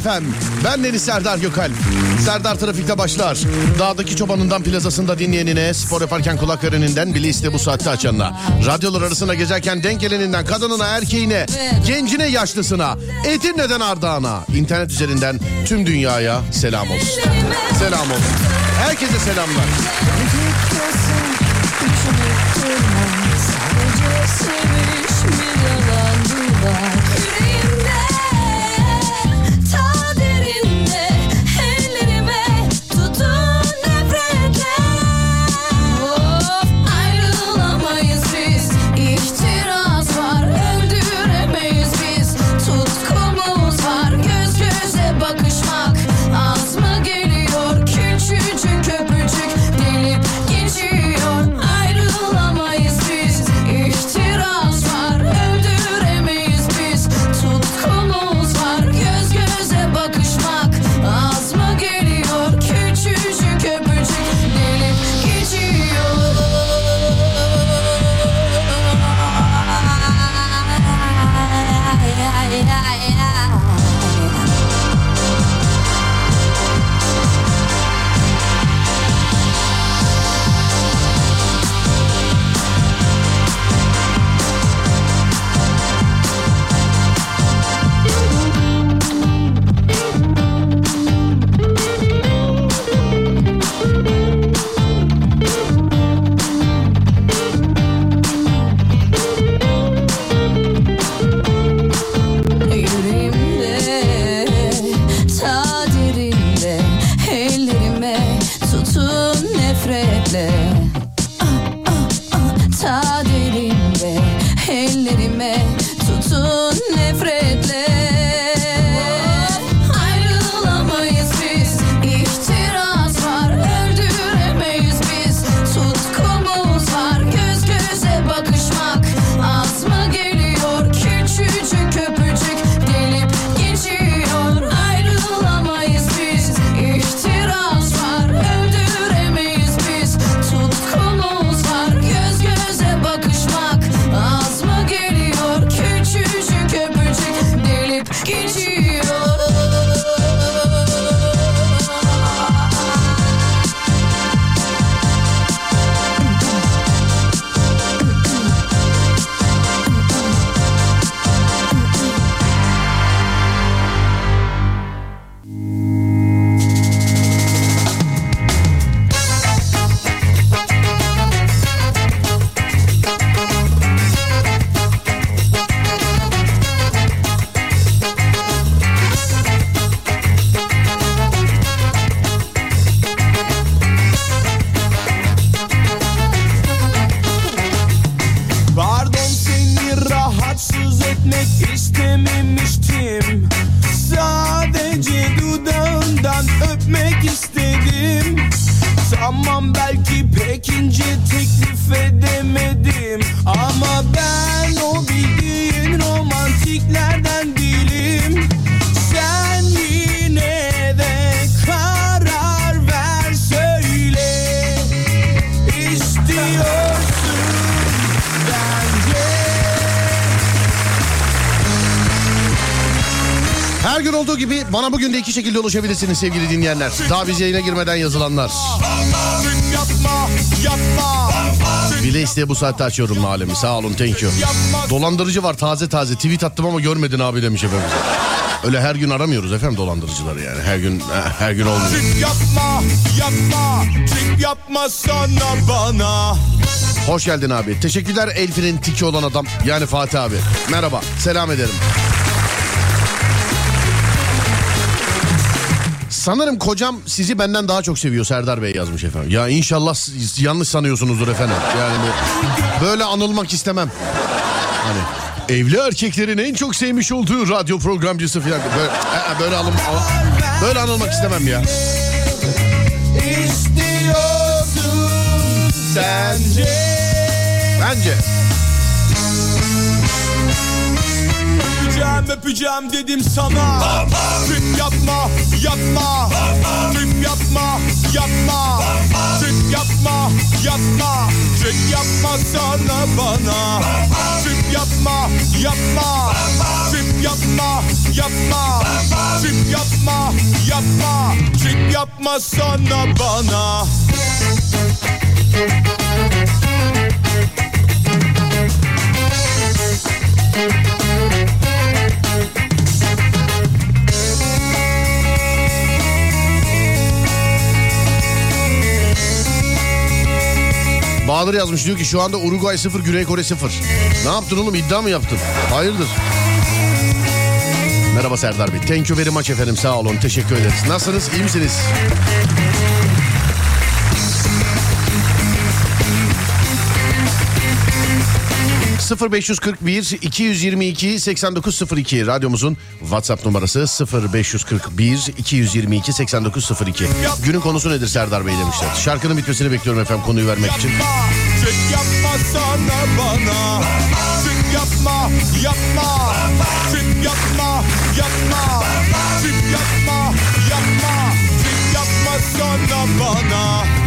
Efem. Ben Deniz Serdar Gökalp. Serdar Trafik'te başlar. Dağdaki çobanından plazasında dinleyenine, spor yaparken kulak vereninden, bile iste bu saatte açanına. Radyolar arasında gezerken denk geleninden kadınına, erkeğine, gencine, yaşlısına, Edirne'den Ardağan'a, internet üzerinden tüm dünyaya selam olsun. Selam olsun. Herkese selamlar. Bana bugün de iki şekilde ulaşabilirsiniz sevgili dinleyenler. Daha biz yayına girmeden yazılanlar. Bile isteye bu saatte açıyorum alemi. Sağ olun thank you. Dolandırıcı var taze taze. Tweet attım ama görmedin abi demiş efendim. Öyle her gün aramıyoruz efendim dolandırıcıları yani. Her gün her gün olmuyor. Yapma, yapma, yapma sana bana. Hoş geldin abi. Teşekkürler Elfin'in tiki olan adam. Yani Fatih abi. Merhaba. Selam ederim. Sanırım kocam sizi benden daha çok seviyor Serdar Bey yazmış efendim. Ya inşallah yanlış sanıyorsunuzdur efendim. Yani böyle anılmak istemem. Hani evli erkeklerin en çok sevmiş olduğu radyo programcısı falan. Böyle, e, böyle, alım, böyle anılmak istemem ya. İstiyorsun sence. Bence. Öpeceğim öpeceğim dedim sana. Trip yapma yapma. Trip yapma yapma. Trip yapma yapma. Trip yapma sana bana. Trip yapma yapma. Trip yapma Trip yapma yapma. Trip yapma sana bana Bahadır yazmış diyor ki şu anda Uruguay 0 Güney Kore 0. Ne yaptın oğlum iddia mı yaptın? Hayırdır? Merhaba Serdar Bey. Thank you very much efendim sağ olun teşekkür ederiz. Nasılsınız iyi misiniz? 0541 222 8902 radyomuzun WhatsApp numarası 0541 222 8902. Günün konusu nedir Serdar Bey demişler. Şarkının bitmesini bekliyorum efendim konuyu vermek için. Trip yapma sana bana Trip yapma yapma Trip yapma yapma Trip yapma yapma Trip yapma sana bana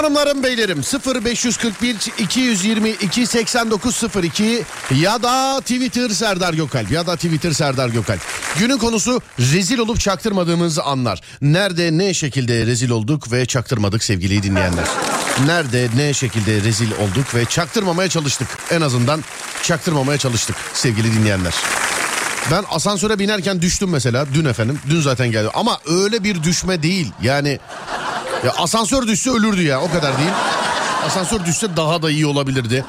Hanımlarım beylerim 0541 222 8902 ya da Twitter Serdar Gökalp ya da Twitter Serdar Gökalp. Günün konusu rezil olup çaktırmadığımız anlar. Nerede ne şekilde rezil olduk ve çaktırmadık sevgili dinleyenler. Nerede ne şekilde rezil olduk ve çaktırmamaya çalıştık. En azından çaktırmamaya çalıştık sevgili dinleyenler. Ben asansöre binerken düştüm mesela dün efendim. Dün zaten geldi ama öyle bir düşme değil. Yani ya asansör düşse ölürdü ya o kadar değil. Asansör düşse daha da iyi olabilirdi.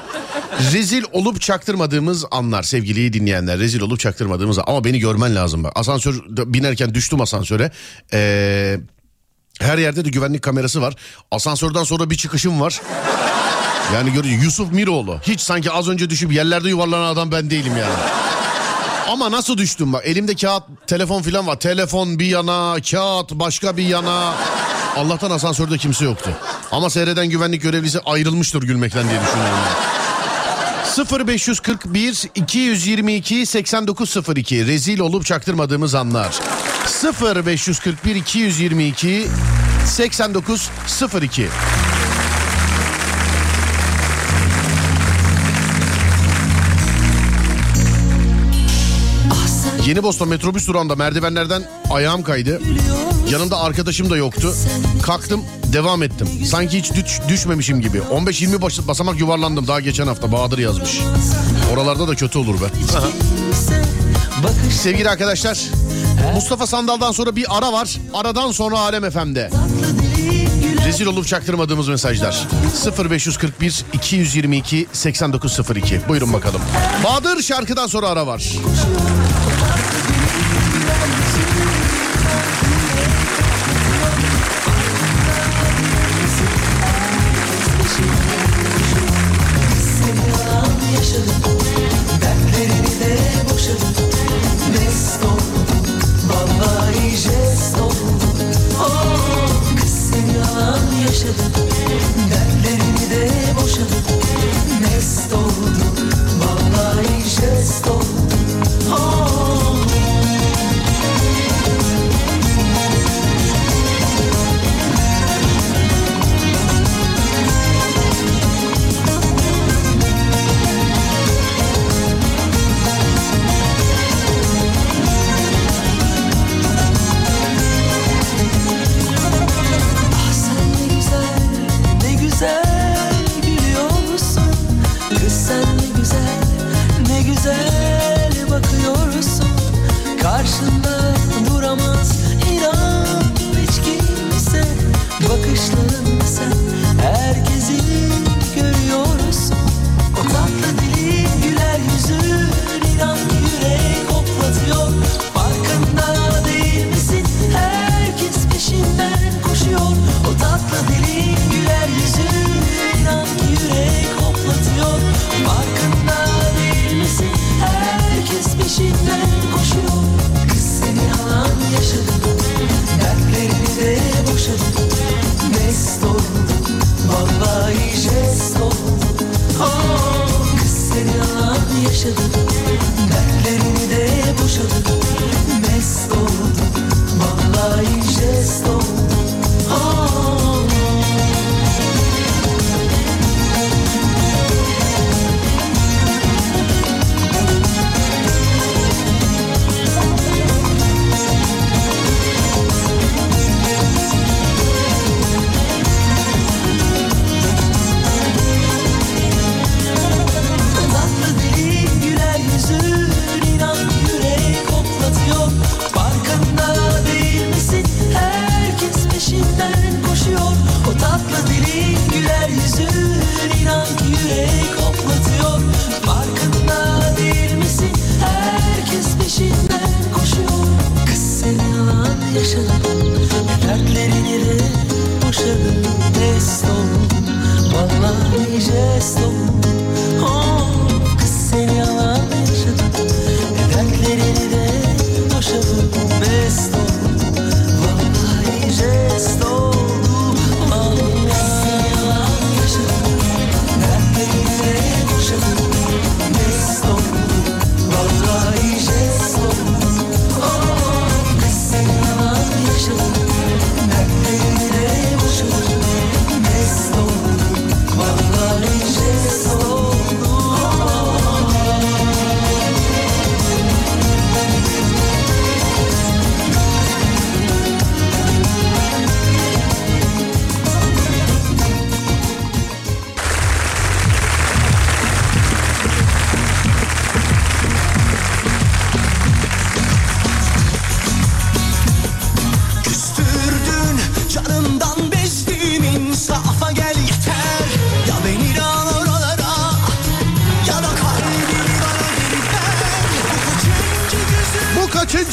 Rezil olup çaktırmadığımız anlar sevgili dinleyenler. Rezil olup çaktırmadığımız ama beni görmen lazım bak. Asansör binerken düştüm asansöre. Ee, her yerde de güvenlik kamerası var. Asansörden sonra bir çıkışım var. Yani görüyor Yusuf Miroğlu. Hiç sanki az önce düşüp yerlerde yuvarlanan adam ben değilim yani. Ama nasıl düştüm bak elimde kağıt telefon filan var. Telefon bir yana kağıt başka bir yana. Allah'tan asansörde kimse yoktu. Ama seyreden güvenlik görevlisi ayrılmıştır gülmekten diye düşünüyorum. ben. 0541 222 8902 rezil olup çaktırmadığımız anlar. 0541 222 8902 Yeni Boston metrobüs durağında merdivenlerden ayağım kaydı. Yanımda arkadaşım da yoktu. Kalktım devam ettim. Sanki hiç düş, düşmemişim gibi. 15-20 bas- basamak yuvarlandım daha geçen hafta Bahadır yazmış. Oralarda da kötü olur be. Sevgili arkadaşlar Mustafa Sandal'dan sonra bir ara var. Aradan sonra Alem FM'de. Rezil olup çaktırmadığımız mesajlar. 0541 222 8902. Buyurun bakalım. Bahadır şarkıdan sonra ara var.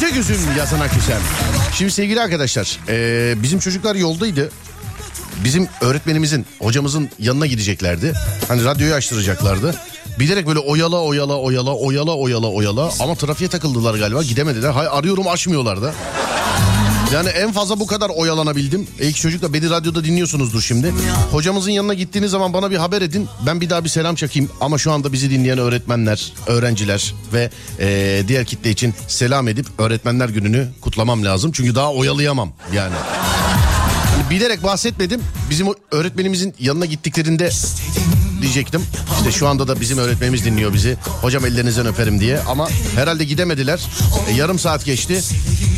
Kaçıncı gözüm yazana küsem. Şimdi sevgili arkadaşlar eee, bizim çocuklar yoldaydı. Bizim öğretmenimizin hocamızın yanına gideceklerdi. Hani radyoyu açtıracaklardı. Bilerek böyle oyala oyala oyala oyala oyala oyala ama trafiğe takıldılar galiba gidemediler. Hay arıyorum açmıyorlar da. Yani en fazla bu kadar oyalanabildim. E, İlk çocuk da beni radyoda dinliyorsunuzdur şimdi. Hocamızın yanına gittiğiniz zaman bana bir haber edin. Ben bir daha bir selam çakayım. Ama şu anda bizi dinleyen öğretmenler, öğrenciler ve e, diğer kitle için selam edip öğretmenler gününü kutlamam lazım. Çünkü daha oyalayamam yani. Hani bilerek bahsetmedim. Bizim öğretmenimizin yanına gittiklerinde diyecektim. İşte şu anda da bizim öğretmenimiz dinliyor bizi. Hocam ellerinizden öperim diye. Ama herhalde gidemediler. E, yarım saat geçti.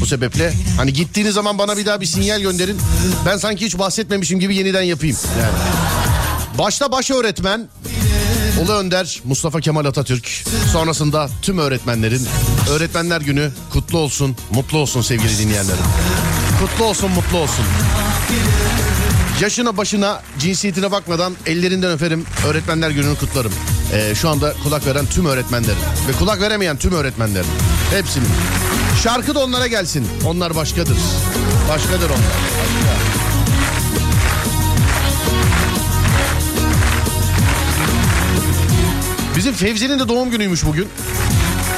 Bu sebeple hani gittiğiniz zaman bana bir daha bir sinyal gönderin. Ben sanki hiç bahsetmemişim gibi yeniden yapayım. Yani. Başta baş öğretmen Ulu Önder Mustafa Kemal Atatürk. Sonrasında tüm öğretmenlerin Öğretmenler Günü kutlu olsun, mutlu olsun sevgili dinleyenlerim. Kutlu olsun, mutlu olsun. Yaşına başına cinsiyetine bakmadan ellerinden öperim. Öğretmenler gününü kutlarım. Ee, şu anda kulak veren tüm öğretmenlerin ve kulak veremeyen tüm öğretmenlerin. Hepsinin. Şarkı da onlara gelsin. Onlar başkadır. Başkadır onlar. Başka. Bizim Fevzi'nin de doğum günüymüş bugün.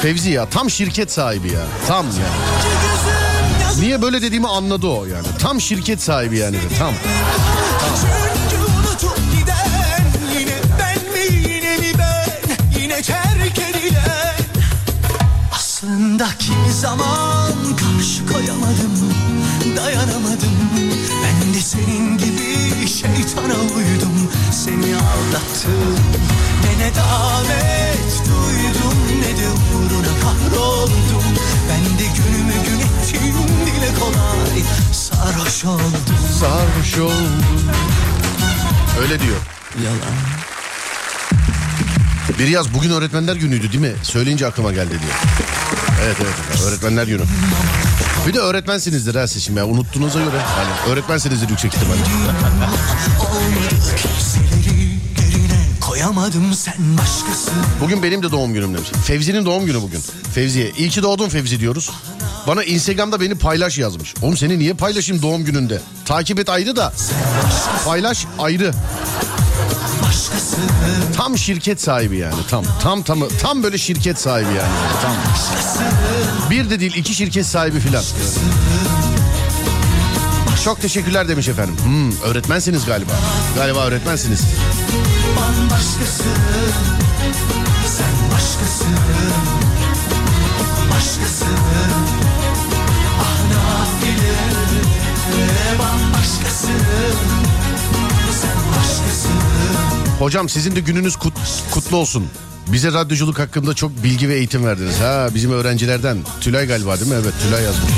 Fevzi ya tam şirket sahibi ya. Tam ya. Niye böyle dediğimi anladı o yani. Tam şirket sahibi yani de tam. Çünkü unutup giden Yine ben mi yine mi ben? Yine terk edilen Aslında kimi zaman karşı koyamadım Dayanamadım. Ben de senin gibi şeytana uydum. Seni aldattım Ne nedamet duydum Ne de uğruna kahroldum. Ben de günümü gün ettim Dile kolay sarhoş oldum Sarhoş oldum. Öyle diyor. Yalan Bir yaz bugün öğretmenler günüydü değil mi? Söyleyince aklıma geldi diyor. Evet evet öğretmenler günü. Bir de öğretmensinizdir ha şimdi ya unuttuğunuza göre. Hani öğretmensinizdir yüksek ihtimalle. Koyamadım sen başkası Bugün benim de doğum günüm demiş. Fevzi'nin doğum günü bugün. Fevzi'ye. İyi ki doğdun Fevzi diyoruz. Bana Instagram'da beni paylaş yazmış. Oğlum seni niye paylaşayım doğum gününde? Takip et ayrı da. Paylaş ayrı. Tam şirket sahibi yani tam. Tam tam tam böyle şirket sahibi yani. Tam. Bir de değil iki şirket sahibi filan. Çok teşekkürler demiş efendim. Hmm, öğretmensiniz galiba. Galiba öğretmensiniz. bambaşkası sen başkası başkası Hocam sizin de gününüz kut- kutlu olsun. Bize radyoculuk hakkında çok bilgi ve eğitim verdiniz. Ha bizim öğrencilerden. Tülay galiba değil mi? Evet Tülay yazmış.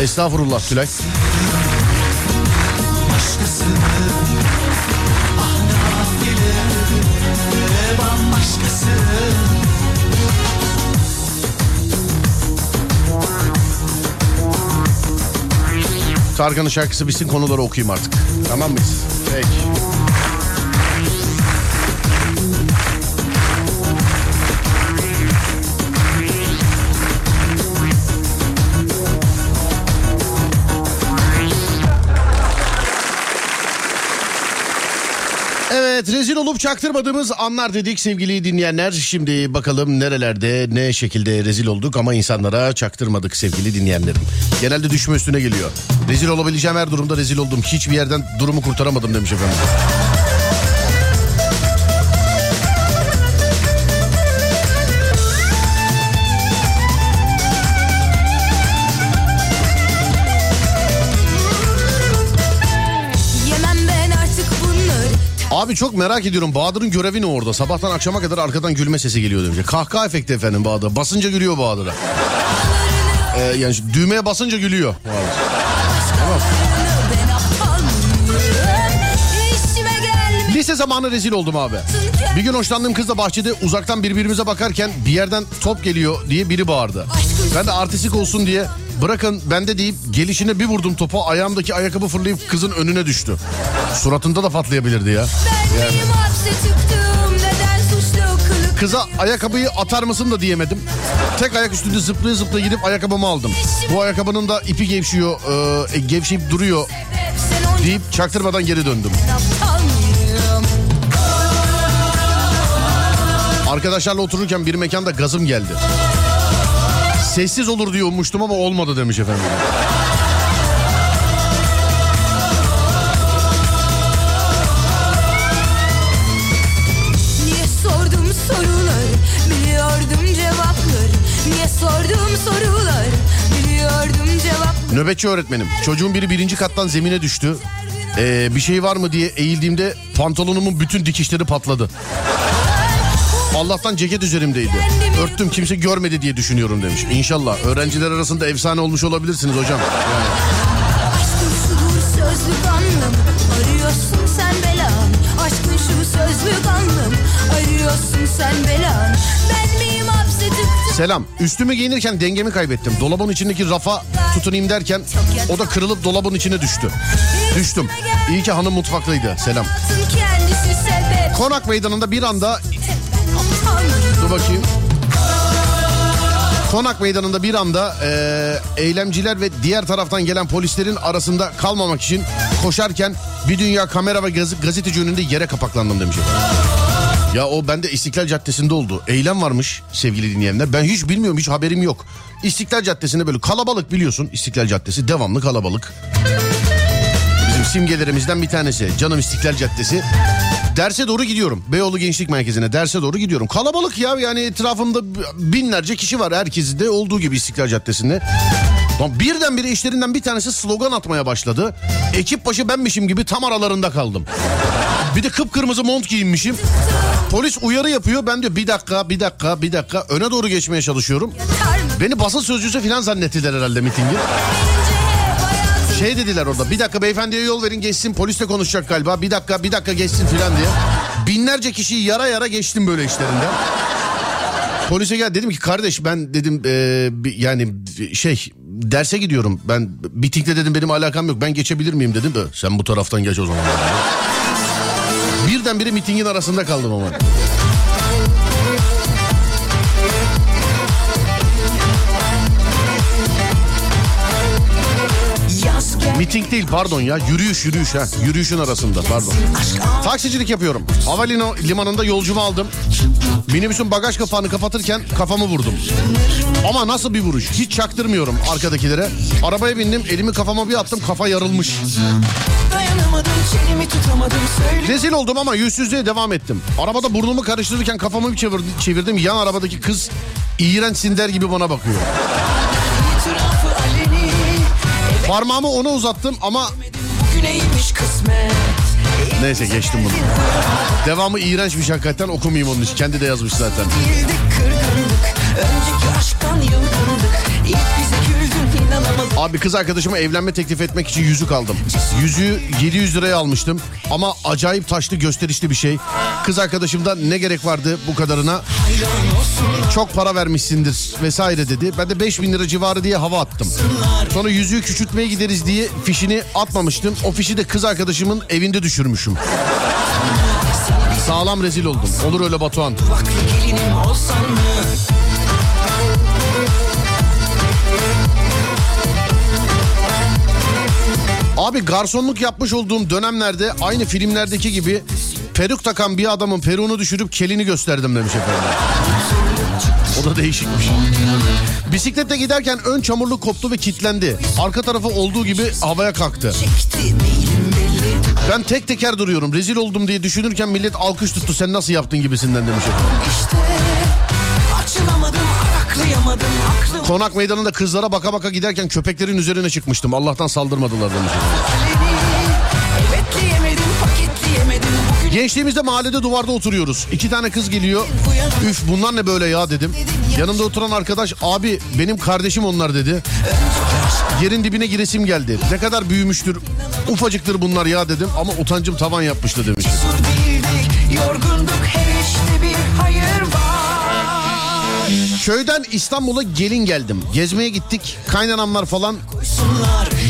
Estağfurullah Tülay. Tarkan'ın şarkısı bitsin konuları okuyayım artık. Tamam mıyız? Peki. Evet rezil olup çaktırmadığımız anlar dedik sevgili dinleyenler. Şimdi bakalım nerelerde ne şekilde rezil olduk ama insanlara çaktırmadık sevgili dinleyenlerim. Genelde düşme üstüne geliyor. Rezil olabileceğim her durumda rezil oldum. Hiçbir yerden durumu kurtaramadım demiş efendim. Abi çok merak ediyorum Bahadır'ın görevi ne orada? Sabahtan akşama kadar arkadan gülme sesi geliyor demiş. Kahkaha efekti efendim Bahadır. Basınca gülüyor Bahadır'a. Ee, yani düğmeye basınca gülüyor. Bahadır. Lise zamanı rezil oldum abi. Bir gün hoşlandığım kızla bahçede uzaktan birbirimize bakarken bir yerden top geliyor diye biri bağırdı. Ben de artistik olsun diye bırakın bende deyip gelişine bir vurdum topa ayağımdaki ayakkabı fırlayıp kızın önüne düştü. Suratında da patlayabilirdi ya. Kılık Kıza ayakkabıyı atar mısın da diyemedim. Tek ayak üstünde zıplaya zıplaya gidip ayakkabımı aldım. Bu ayakkabının da ipi gevşiyor, e, gevşeyip duruyor deyip çaktırmadan geri döndüm. Arkadaşlarla otururken bir mekanda gazım geldi. Sessiz olur diye ummuştum ama olmadı demiş efendim. Niye sordum soruları biliyordum cevapları Niye sordum soruları biliyordum cevapları Nöbetçi öğretmenim. Çocuğun biri birinci kattan zemine düştü. Ee, bir şey var mı diye eğildiğimde pantolonumun bütün dikişleri patladı. Allah'tan ceket üzerimdeydi. Örttüm kimse görmedi diye düşünüyorum demiş. İnşallah öğrenciler arasında efsane olmuş olabilirsiniz hocam. Yani. Selam. Üstümü giyinirken dengemi kaybettim. Dolabın içindeki rafa tutunayım derken o da kırılıp dolabın içine düştü. Düştüm. İyi ki hanım mutfaktaydı. Selam. Konak meydanında bir anda? Dur bakayım. Konak meydanında bir anda e, eylemciler ve diğer taraftan gelen polislerin arasında kalmamak için koşarken bir dünya kamera ve gaz- gazeteci önünde yere kapaklandım demiş. Ya o bende İstiklal Caddesi'nde oldu. Eylem varmış sevgili dinleyenler. Ben hiç bilmiyorum hiç haberim yok. İstiklal Caddesi'nde böyle kalabalık biliyorsun. İstiklal Caddesi devamlı kalabalık. Simgelerimizden bir tanesi. Canım İstiklal Caddesi. Derse doğru gidiyorum. Beyoğlu Gençlik Merkezi'ne derse doğru gidiyorum. Kalabalık ya yani etrafımda binlerce kişi var. Herkesi de olduğu gibi İstiklal Caddesi'nde. Lan birdenbire işlerinden bir tanesi slogan atmaya başladı. Ekip başı benmişim gibi tam aralarında kaldım. Bir de kıpkırmızı mont giyinmişim. Polis uyarı yapıyor. Ben diyor bir dakika, bir dakika, bir dakika. Öne doğru geçmeye çalışıyorum. Beni basın sözcüsü falan zannettiler herhalde mitingi. Hayatın Şey dediler orada bir dakika beyefendiye yol verin geçsin polisle konuşacak galiba. Bir dakika bir dakika geçsin filan diye. Binlerce kişiyi yara yara geçtim böyle işlerinden. Polise gel dedim ki kardeş ben dedim e, yani şey derse gidiyorum. Ben bitikle dedim benim alakam yok ben geçebilir miyim dedim. E, Sen bu taraftan geç o zaman. Birdenbire mitingin arasında kaldım ama. Miting değil pardon ya yürüyüş yürüyüş ha yürüyüşün arasında pardon. Taksicilik yapıyorum. Havalino limanında yolcumu aldım. Minibüsün bagaj kapağını kapatırken kafamı vurdum. Ama nasıl bir vuruş? Hiç çaktırmıyorum arkadakilere. Arabaya bindim elimi kafama bir attım kafa yarılmış. Rezil oldum ama yüzsüzlüğe devam ettim. Arabada burnumu karıştırırken kafamı bir çevirdim. Yan arabadaki kız iğrençsin der gibi bana bakıyor. Parmağımı ona uzattım ama neyse geçtim bunu. Devamı iğrençmiş hakikaten okumayayım onun için. Kendi de yazmış zaten. Önceki aşktan İlk inanamadım Abi kız arkadaşıma evlenme teklif etmek için yüzük aldım. Yüzüğü 700 liraya almıştım ama acayip taşlı gösterişli bir şey. Kız arkadaşımdan ne gerek vardı bu kadarına? Çok para vermişsindir vesaire dedi. Ben de 5000 lira civarı diye hava attım. Sonra yüzüğü küçültmeye gideriz diye fişini atmamıştım. O fişi de kız arkadaşımın evinde düşürmüşüm. Sağlam rezil oldum. Olur öyle Batuhan. Gelinim olsan mı Abi garsonluk yapmış olduğum dönemlerde aynı filmlerdeki gibi Peruk takan bir adamın peruğunu düşürüp kelini gösterdim demiş efendim. O da değişikmiş. Bisikletle giderken ön çamurluk koptu ve kilitlendi. Arka tarafı olduğu gibi havaya kalktı. Ben tek teker duruyorum. Rezil oldum diye düşünürken millet alkış tuttu. Sen nasıl yaptın gibisinden demiş efendim. Konak meydanında kızlara baka baka giderken köpeklerin üzerine çıkmıştım. Allah'tan saldırmadılar demiş Gençliğimizde mahallede duvarda oturuyoruz. İki tane kız geliyor. Üf bunlar ne böyle ya dedim. Yanımda oturan arkadaş abi benim kardeşim onlar dedi. Yerin dibine giresim geldi. Ne kadar büyümüştür. Ufacıktır bunlar ya dedim ama utancım tavan yapmıştı demiş. Yorgunduk her işte bir Köyden İstanbul'a gelin geldim. Gezmeye gittik. Kaynanamlar falan.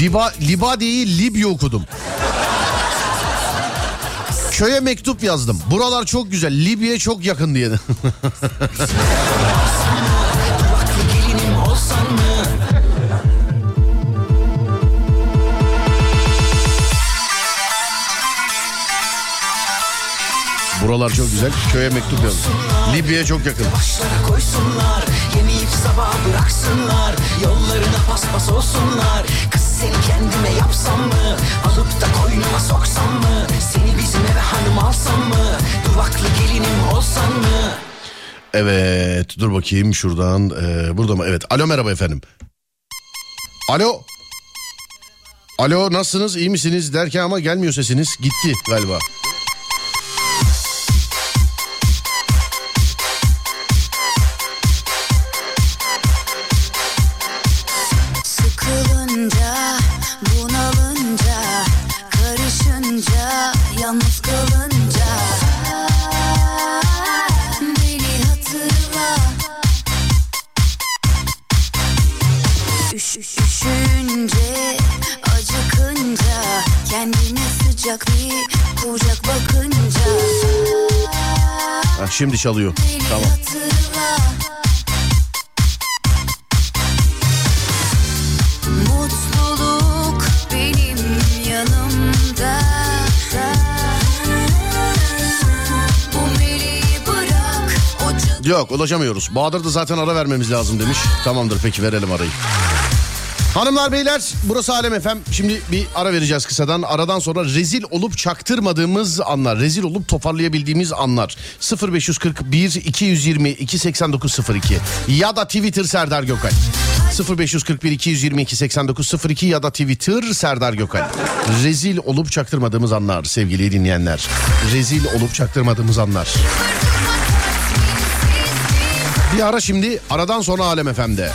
Liba, Libadiye'yi Libya okudum. Köye mektup yazdım. Buralar çok güzel. Libya'ya çok yakın diye. Buralar çok güzel. Köye mektup yazdım. Libya'ya çok yakın. başlara koysunlar Yemeyip sabah bıraksınlar Yollarına paspas olsunlar Kız seni kendime yapsam mı Alıp da koynuma soksam mı Seni bizim eve hanım alsam mı Duvaklı gelinim olsan mı Evet dur bakayım şuradan. Ee, burada mı? Evet. Alo merhaba efendim. Alo. Alo nasılsınız iyi misiniz derken ama gelmiyor sesiniz. Gitti galiba. Şimdi çalıyor. Tamam. Yok ulaşamıyoruz. Bahadır da zaten ara vermemiz lazım demiş. Tamamdır peki verelim arayı. Hanımlar beyler burası Alem FM. Şimdi bir ara vereceğiz kısadan. Aradan sonra rezil olup çaktırmadığımız anlar. Rezil olup toparlayabildiğimiz anlar. 0541 220 28902 ya da Twitter Serdar Gökay. 0541 222 8902 ya da Twitter Serdar Gökay. Rezil olup çaktırmadığımız anlar sevgili dinleyenler. Rezil olup çaktırmadığımız anlar. Bir ara şimdi aradan sonra Alem FM'de.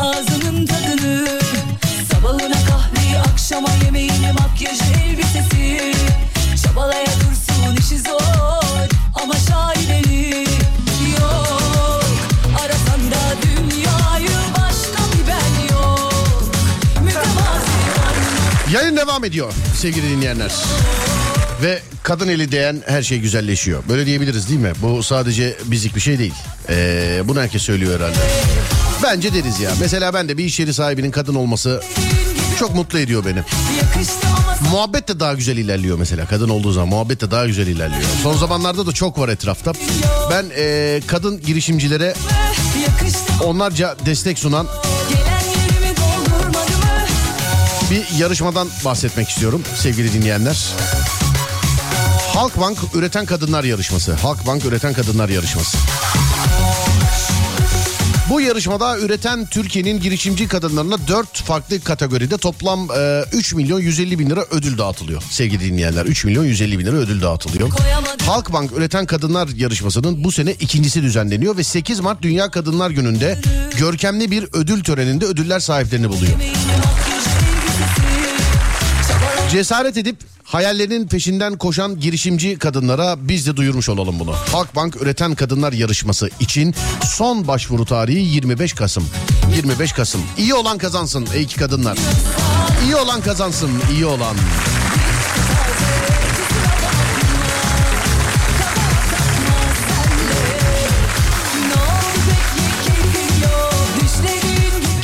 Ağzının tadını Sabahına kahveyi akşama yemeğini makyaj elbisesi Çabalaya dursun işi zor ama şaibeli Yok arasan da dünyayı başka bir ben yok Mütevazi Yayın devam ediyor sevgili dinleyenler. Ve kadın eli değen her şey güzelleşiyor. Böyle diyebiliriz değil mi? Bu sadece bizlik bir şey değil. Ee, bunu herkes söylüyor herhalde. Bence deriz ya. Mesela ben de bir iş yeri sahibinin kadın olması çok mutlu ediyor beni. Muhabbet de daha güzel ilerliyor mesela. Kadın olduğu zaman muhabbet de daha güzel ilerliyor. Son zamanlarda da çok var etrafta. Ben ee, kadın girişimcilere onlarca destek sunan bir yarışmadan bahsetmek istiyorum sevgili dinleyenler. Halkbank Üreten Kadınlar Yarışması. Halkbank Üreten Kadınlar Yarışması. Bu yarışmada üreten Türkiye'nin girişimci kadınlarına 4 farklı kategoride toplam e, 3 milyon 150 bin lira ödül dağıtılıyor. Sevgili dinleyenler 3 milyon 150 bin lira ödül dağıtılıyor. Halkbank Üreten Kadınlar Yarışması'nın bu sene ikincisi düzenleniyor ve 8 Mart Dünya Kadınlar Günü'nde görkemli bir ödül töreninde ödüller sahiplerini buluyor. Cesaret edip hayallerinin peşinden koşan girişimci kadınlara biz de duyurmuş olalım bunu. Halkbank Üreten Kadınlar Yarışması için son başvuru tarihi 25 Kasım. 25 Kasım. İyi olan kazansın ey ki kadınlar. İyi olan kazansın, iyi olan.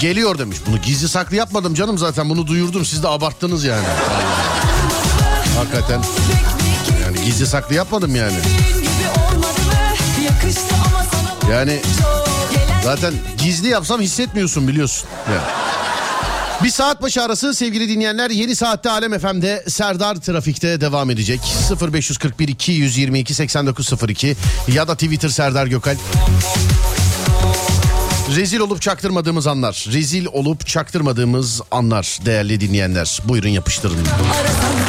Geliyor demiş. Bunu gizli saklı yapmadım canım zaten bunu duyurdum siz de abarttınız yani. Hakikaten yani gizli saklı yapmadım yani. Yani zaten gizli yapsam hissetmiyorsun biliyorsun. Yani. Bir saat başı arası sevgili dinleyenler yeni saatte Alem FM'de Serdar Trafik'te devam edecek. 0541 222 8902 ya da Twitter Serdar Gökalp. Rezil olup çaktırmadığımız anlar. Rezil olup çaktırmadığımız anlar değerli dinleyenler. Buyurun yapıştırın. arasan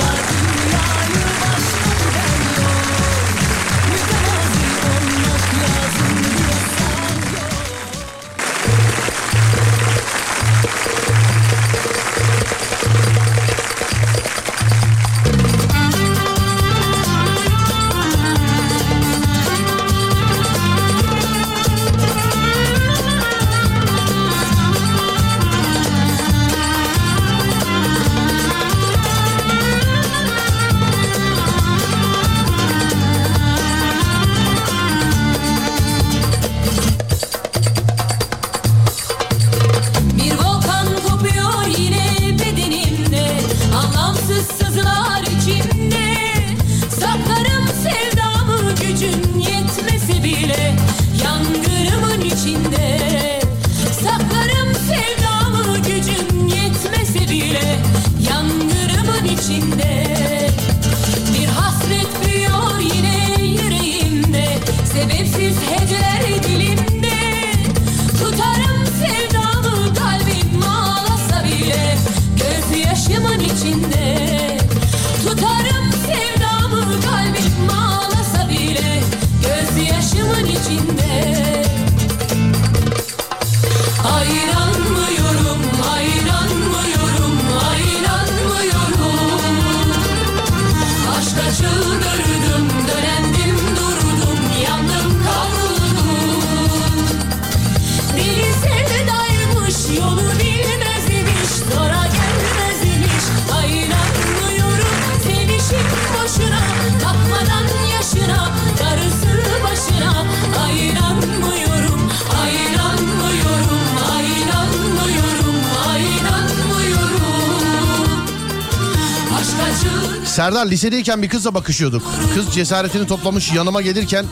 Serdar lisedeyken bir kızla bakışıyorduk. Kız cesaretini toplamış yanıma gelirken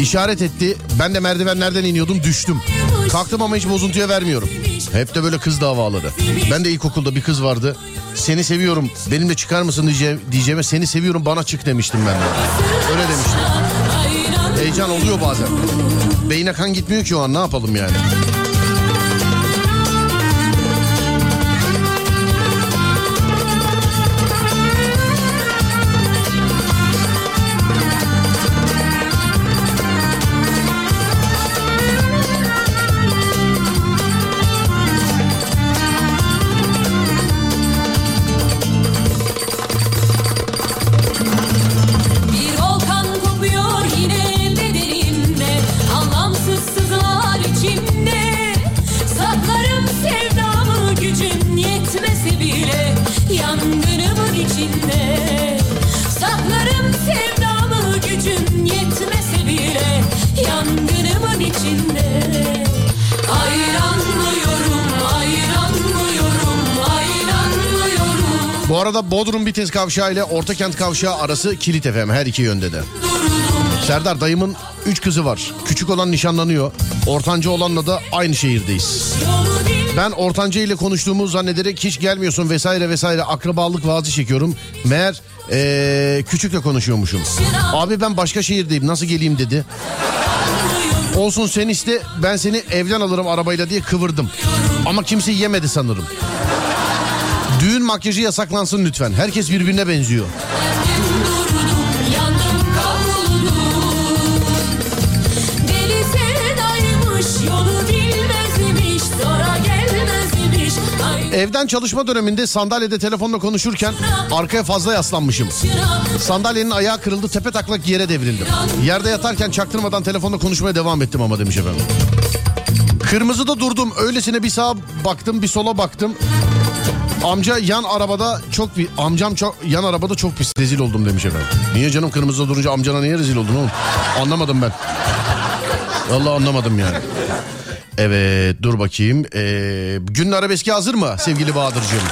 işaret etti. Ben de merdivenlerden iniyordum düştüm. Kalktım ama hiç bozuntuya vermiyorum. Hep de böyle kız davaları. Ben de ilkokulda bir kız vardı. Seni seviyorum benimle çıkar mısın diyeceğim, diyeceğime seni seviyorum bana çık demiştim ben de. Öyle demiştim. Heyecan oluyor bazen. Beyne kan gitmiyor ki o an ne yapalım yani. Bites Kavşağı ile Ortakent Kavşağı arası kilit efendim her iki yönde de. Serdar dayımın üç kızı var. Küçük olan nişanlanıyor. Ortanca olanla da aynı şehirdeyiz. Ben ortanca ile konuştuğumu zannederek hiç gelmiyorsun vesaire vesaire akrabalık vaazı çekiyorum. Meğer ee, küçükle konuşuyormuşum. Abi ben başka şehirdeyim nasıl geleyim dedi. Olsun sen iste ben seni evden alırım arabayla diye kıvırdım. Ama kimse yemedi sanırım. Düğün makyajı yasaklansın lütfen. Herkes birbirine benziyor. Evden çalışma döneminde sandalyede telefonla konuşurken arkaya fazla yaslanmışım. Sandalyenin ayağı kırıldı tepe taklak yere devrildim. Yerde yatarken çaktırmadan telefonla konuşmaya devam ettim ama demiş efendim. Kırmızıda durdum öylesine bir sağa baktım bir sola baktım. Amca yan arabada çok bir amcam çok yan arabada çok pis rezil oldum demiş efendim. Niye canım kırmızıda durunca amcana niye rezil oldun oğlum? Anlamadım ben. Vallahi anlamadım yani. Evet dur bakayım. Ee, günün arabeski hazır mı sevgili Bahadır'cığım?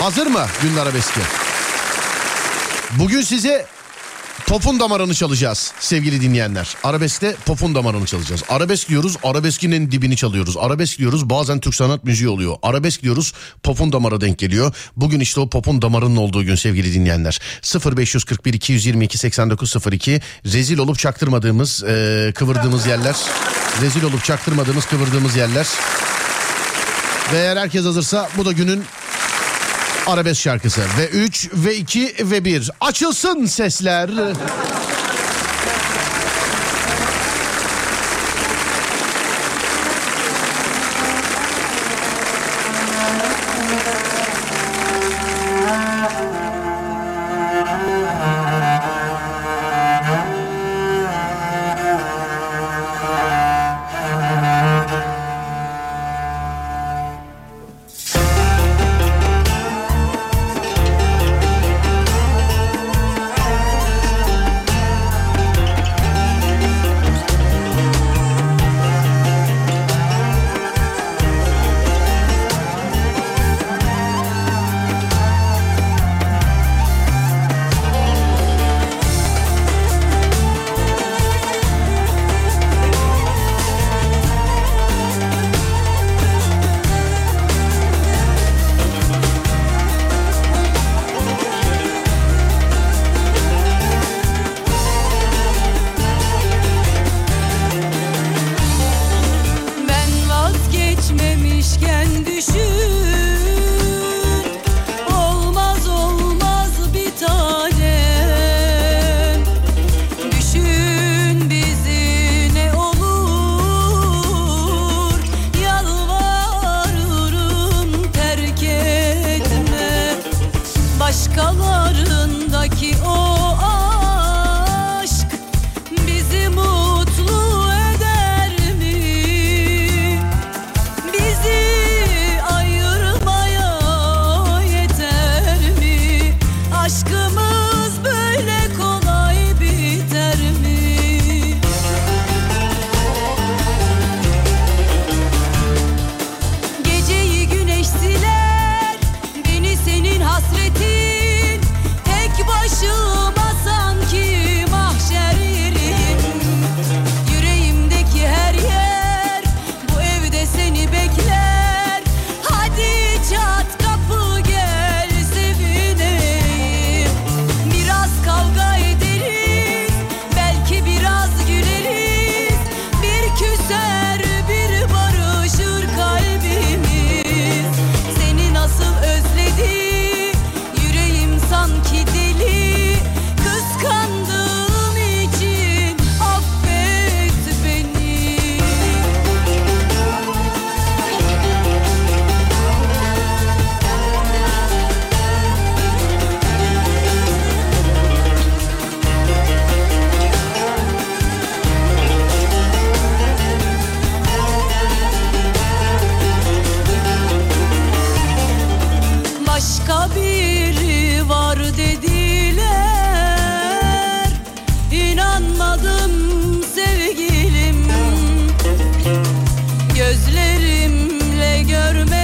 Hazır mı günün arabeski? Bugün size Pop'un damarını çalacağız sevgili dinleyenler. Arabesk'te Pop'un damarını çalacağız. Arabesk diyoruz, arabeskinin dibini çalıyoruz. Arabesk diyoruz, bazen Türk sanat müziği oluyor. Arabesk diyoruz, Pop'un damara denk geliyor. Bugün işte o Pop'un damarının olduğu gün sevgili dinleyenler. 0541 222 8902 rezil olup çaktırmadığımız, e, kıvırdığımız yerler. Rezil olup çaktırmadığımız, kıvırdığımız yerler. Ve eğer herkes hazırsa bu da günün arabesk şarkısı. Ve 3 ve 2 ve 1 açılsın sesler. görme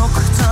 çoktan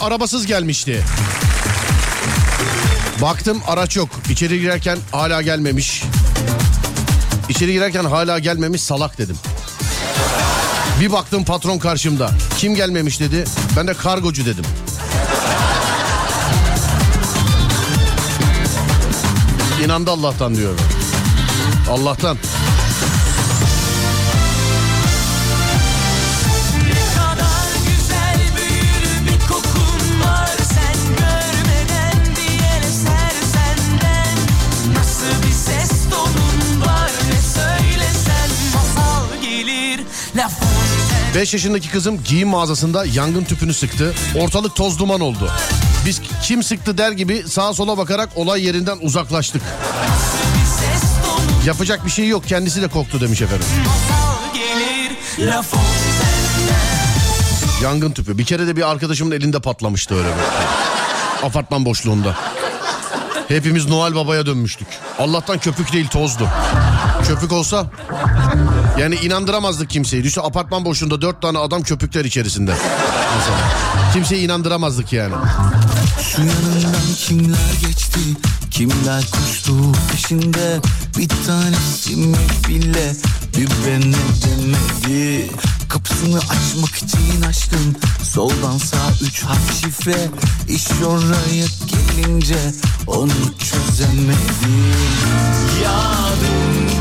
Arabasız gelmişti. Baktım araç yok. İçeri girerken hala gelmemiş. İçeri girerken hala gelmemiş salak dedim. Bir baktım patron karşımda. Kim gelmemiş dedi. Ben de kargocu dedim. İnandı Allah'tan diyor. Allah'tan. 5 yaşındaki kızım giyim mağazasında yangın tüpünü sıktı. Ortalık toz duman oldu. Biz kim sıktı der gibi sağa sola bakarak olay yerinden uzaklaştık. Yapacak bir şey yok kendisi de korktu demiş efendim. Yangın tüpü. Bir kere de bir arkadaşımın elinde patlamıştı öyle bir. Apartman boşluğunda. Hepimiz Noel Baba'ya dönmüştük. Allah'tan köpük değil tozdu. Köpük olsa yani inandıramazdık kimseyi. Düşün apartman boşluğunda dört tane adam köpükler içerisinde. Mesela. Kimseyi inandıramazdık yani. Şu yanından kimler geçti Kimler koştu peşinde Bir tanesi bile bir demedi Kapısını açmak için açtım Soldan sağ üç harf şifre İş oraya gelince onu çözemedim Yağdım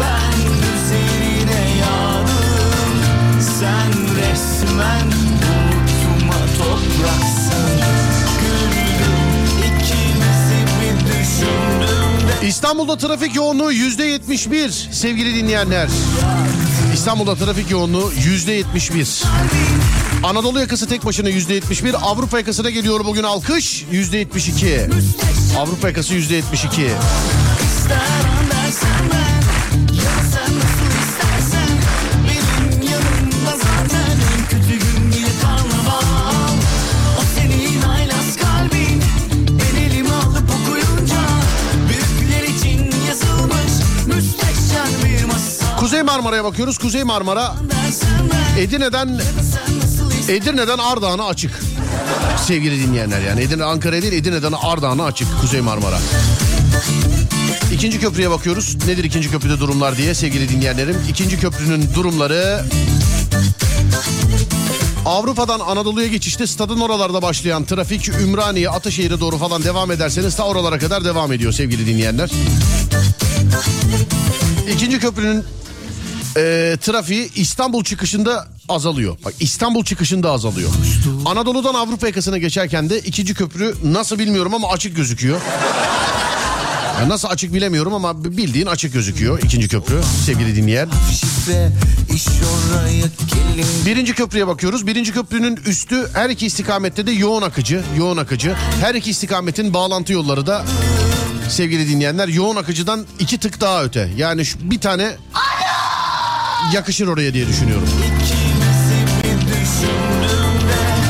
İstanbul'da trafik yoğunluğu yüzde 71 sevgili dinleyenler. İstanbul'da trafik yoğunluğu yüzde 71. Anadolu yakası tek başına yüzde 71. Avrupa yakasına geliyor bugün alkış yüzde 72. Avrupa yakası yüzde 72. İster Marmara'ya bakıyoruz. Kuzey Marmara Edirne'den Edirne'den Ardahan'a açık. Sevgili dinleyenler yani Edirne Ankara değil Edirne'den Ardahan'a açık Kuzey Marmara. İkinci köprüye bakıyoruz. Nedir ikinci köprüde durumlar diye sevgili dinleyenlerim. İkinci köprünün durumları Avrupa'dan Anadolu'ya geçişte stadın oralarda başlayan trafik Ümraniye, Ataşehir'e doğru falan devam ederseniz ta oralara kadar devam ediyor sevgili dinleyenler. İkinci köprünün e, trafiği İstanbul çıkışında azalıyor. Bak İstanbul çıkışında azalıyor. Anadolu'dan Avrupa yakasına geçerken de ikinci köprü nasıl bilmiyorum ama açık gözüküyor. Ya nasıl açık bilemiyorum ama bildiğin açık gözüküyor ikinci köprü sevgili dinleyen. Birinci köprüye bakıyoruz. Birinci köprünün üstü her iki istikamette de yoğun akıcı. Yoğun akıcı. Her iki istikametin bağlantı yolları da sevgili dinleyenler yoğun akıcıdan iki tık daha öte. Yani şu bir tane yakışır oraya diye düşünüyorum.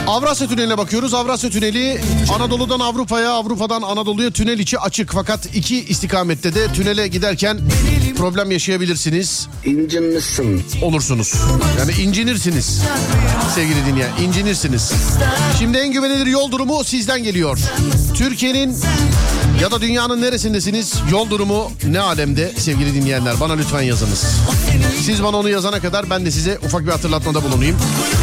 Avrasya Tüneli'ne bakıyoruz. Avrasya Tüneli Anadolu'dan Avrupa'ya, Avrupa'dan Anadolu'ya tünel içi açık. Fakat iki istikamette de tünele giderken problem yaşayabilirsiniz. İncinmişsin. Olursunuz. Yani incinirsiniz. Sevgili dinleyen, incinirsiniz. Şimdi en güvenilir yol durumu sizden geliyor. Türkiye'nin ya da dünyanın neresindesiniz? Yol durumu ne alemde sevgili dinleyenler? Bana lütfen yazınız. Siz bana onu yazana kadar ben de size ufak bir hatırlatmada bulunayım.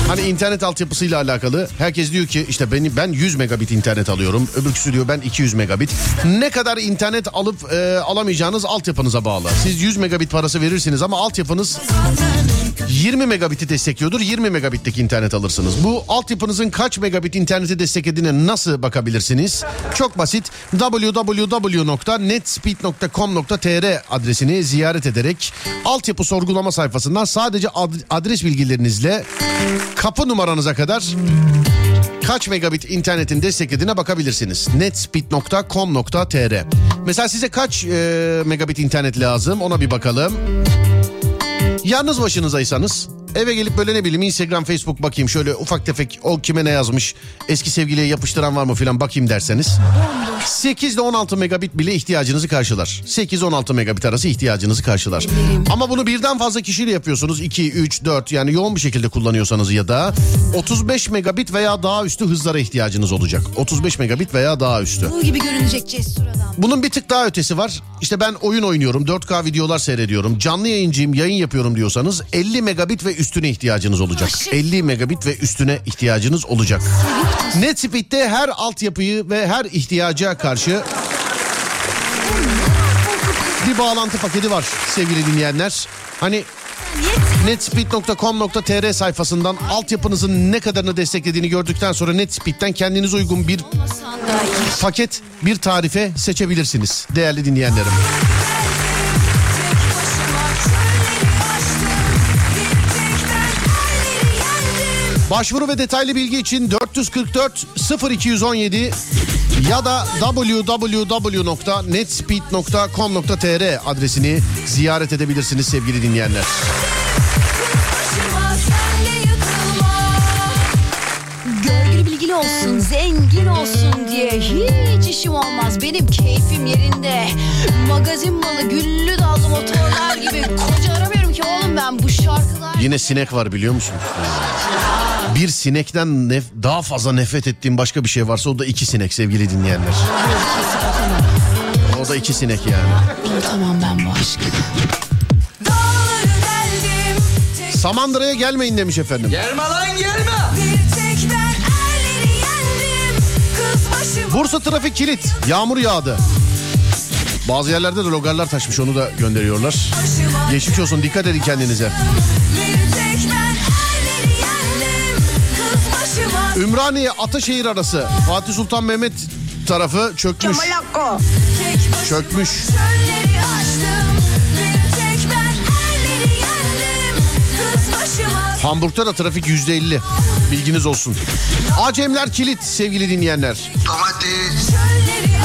Hani internet altyapısıyla alakalı herkes diyor ki işte beni ben 100 megabit internet alıyorum. Öbürküsü diyor ben 200 megabit. Ne kadar internet alıp e, alamayacağınız altyapınıza bağlı. Siz 100 megabit parası verirsiniz ama altyapınız 20 megabiti destekliyordur. 20 megabitteki internet alırsınız. Bu altyapınızın kaç megabit interneti desteklediğine nasıl bakabilirsiniz? Çok basit. www.netspeed.com.tr adresini ziyaret ederek altyapı sorgulama sayfasından sadece ad- adres bilgilerinizle kapı numaranıza kadar kaç megabit internetin desteklediğine bakabilirsiniz. netspeed.com.tr Mesela size kaç e, megabit internet lazım ona bir bakalım. Yalnız başınızaysanız eve gelip böyle ne bileyim Instagram, Facebook bakayım şöyle ufak tefek o kime ne yazmış eski sevgiliye yapıştıran var mı filan bakayım derseniz 8 ile 16 megabit bile ihtiyacınızı karşılar. 8-16 megabit arası ihtiyacınızı karşılar. Ama bunu birden fazla kişiyle yapıyorsunuz. 2, 3, 4 yani yoğun bir şekilde kullanıyorsanız ya da 35 megabit veya daha üstü hızlara ihtiyacınız olacak. 35 megabit veya daha üstü. Bu gibi görünecek cesur adam. Bunun bir tık daha ötesi var. İşte ben oyun oynuyorum, 4K videolar seyrediyorum, canlı yayıncıyım, yayın yapıyorum diyorsanız 50 megabit ve üstüne ihtiyacınız olacak. 50 megabit ve üstüne ihtiyacınız olacak. NetSpeed'de her altyapıyı ve her ihtiyaca karşı bir bağlantı paketi var sevgili dinleyenler. Hani netspeed.com.tr sayfasından altyapınızın ne kadarını desteklediğini gördükten sonra NetSpeed'den kendinize uygun bir paket, bir tarife seçebilirsiniz değerli dinleyenlerim. Başvuru ve detaylı bilgi için 444 0217 ya da www.netspeed.com.tr adresini ziyaret edebilirsiniz sevgili dinleyenler. Görgülü bilgili olsun, zengin olsun diye hiç işim olmaz. Benim keyfim yerinde. Magazin malı, güllü dallı motorlar gibi. Koca aramıyorum ki oğlum ben bu şarkılar. Yine sinek var biliyor musun? Bir sinekten nef- daha fazla nefret ettiğim başka bir şey varsa o da iki sinek sevgili dinleyenler. O da iki sinek yani. Tamam ben bu aşkı. Samandıra'ya gelmeyin demiş efendim. Gelme lan gelme. Bir tek ben erleri yendim Kız başıma Bursa trafik kilit. Yağmur yağdı. Bazı yerlerde de logarlar taşmış onu da gönderiyorlar. Geçmiş olsun dikkat edin kendinize. Bir Ümraniye Ataşehir arası Fatih Sultan Mehmet tarafı çökmüş. Çökmüş. Hamburg'da da trafik yüzde elli. Bilginiz olsun. Acemler kilit sevgili dinleyenler. Çölleri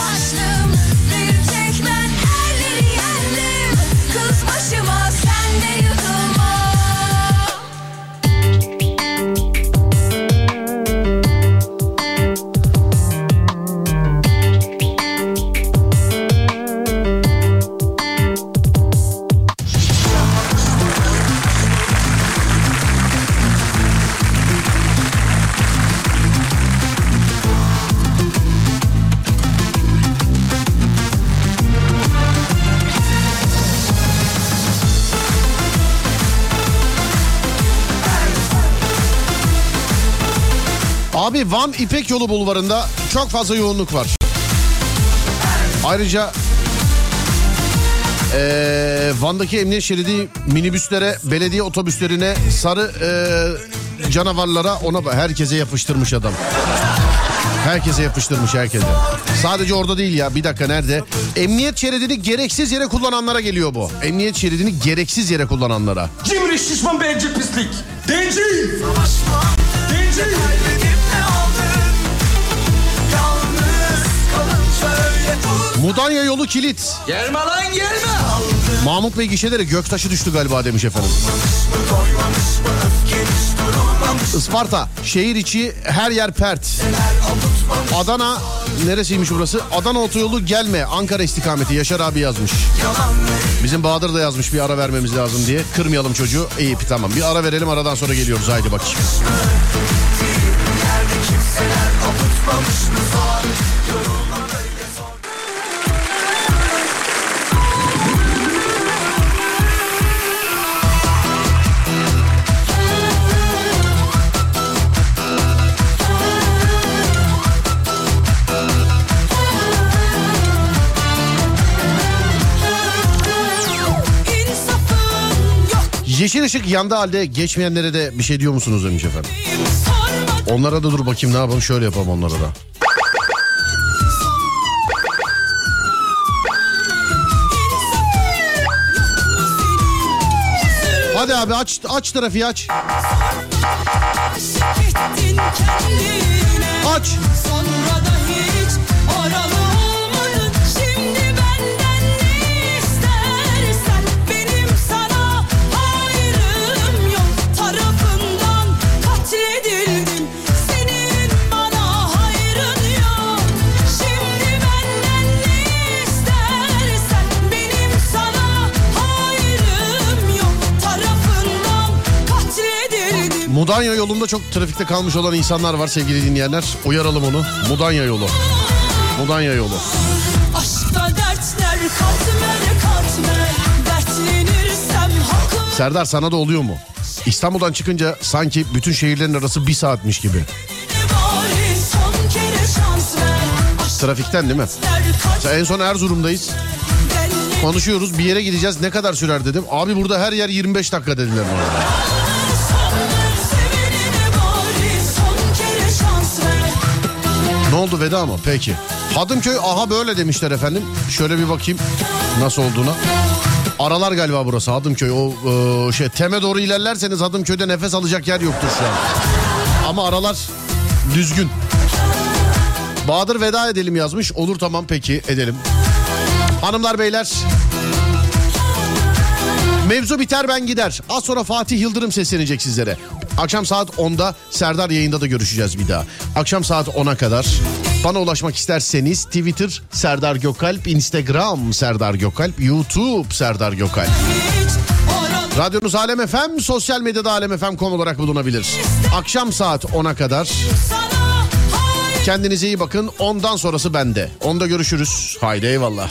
Van İpek Yolu bulvarında çok fazla yoğunluk var. Ayrıca eee, Van'daki emniyet şeridi minibüslere, belediye otobüslerine, sarı eee, canavarlara ona herkese yapıştırmış adam. Herkese yapıştırmış herkese. Sadece orada değil ya bir dakika nerede? Emniyet şeridini gereksiz yere kullananlara geliyor bu. Emniyet şeridini gereksiz yere kullananlara. Cimri şişman bencil pislik. Denci. Denci. Mudanya yolu kilit. Gelme lan gelme. Mahmut Bey gişelere göktaşı düştü galiba demiş efendim. Isparta şehir içi her yer pert. Adana neresiymiş burası? Adana otoyolu gelme Ankara istikameti Yaşar abi yazmış. Bizim Bahadır da yazmış bir ara vermemiz lazım diye. Kırmayalım çocuğu. İyi tamam bir ara verelim aradan sonra geliyoruz haydi bakayım. Yeşil ışık yandı halde geçmeyenlere de bir şey diyor musunuz demiş efendim. Onlara da dur bakayım ne yapalım şöyle yapalım onlara da. Hadi abi aç aç trafiği aç. Aç. Mudanya yolunda çok trafikte kalmış olan insanlar var sevgili dinleyenler. Uyaralım onu. Mudanya yolu. Mudanya yolu. Aşkta dertler katmer katmer Dertlenirsem hakkım Serdar sana da oluyor mu? İstanbul'dan çıkınca sanki bütün şehirlerin arası bir saatmiş gibi. Trafikten değil mi? katmer En son Erzurum'dayız. Konuşuyoruz bir yere gideceğiz ne kadar sürer dedim. Abi burada her yer 25 dakika dediler bana. Ne oldu veda mı? Peki. Hadımköy aha böyle demişler efendim. Şöyle bir bakayım nasıl olduğuna. Aralar galiba burası Hadımköy. O e, şey teme doğru ilerlerseniz Hadımköy'de nefes alacak yer yoktur şu an. Ama aralar düzgün. Bahadır veda edelim yazmış. Olur tamam peki edelim. Hanımlar beyler. Mevzu biter ben gider. Az sonra Fatih Yıldırım seslenecek sizlere. Akşam saat 10'da Serdar yayında da görüşeceğiz bir daha. Akşam saat 10'a kadar bana ulaşmak isterseniz Twitter Serdar Gökalp, Instagram Serdar Gökalp, YouTube Serdar Gökalp. Radyonuz Alem FM, sosyal medyada alemfm.com olarak bulunabilir. Akşam saat 10'a kadar kendinize iyi bakın. Ondan sonrası bende. Onda görüşürüz. Haydi eyvallah.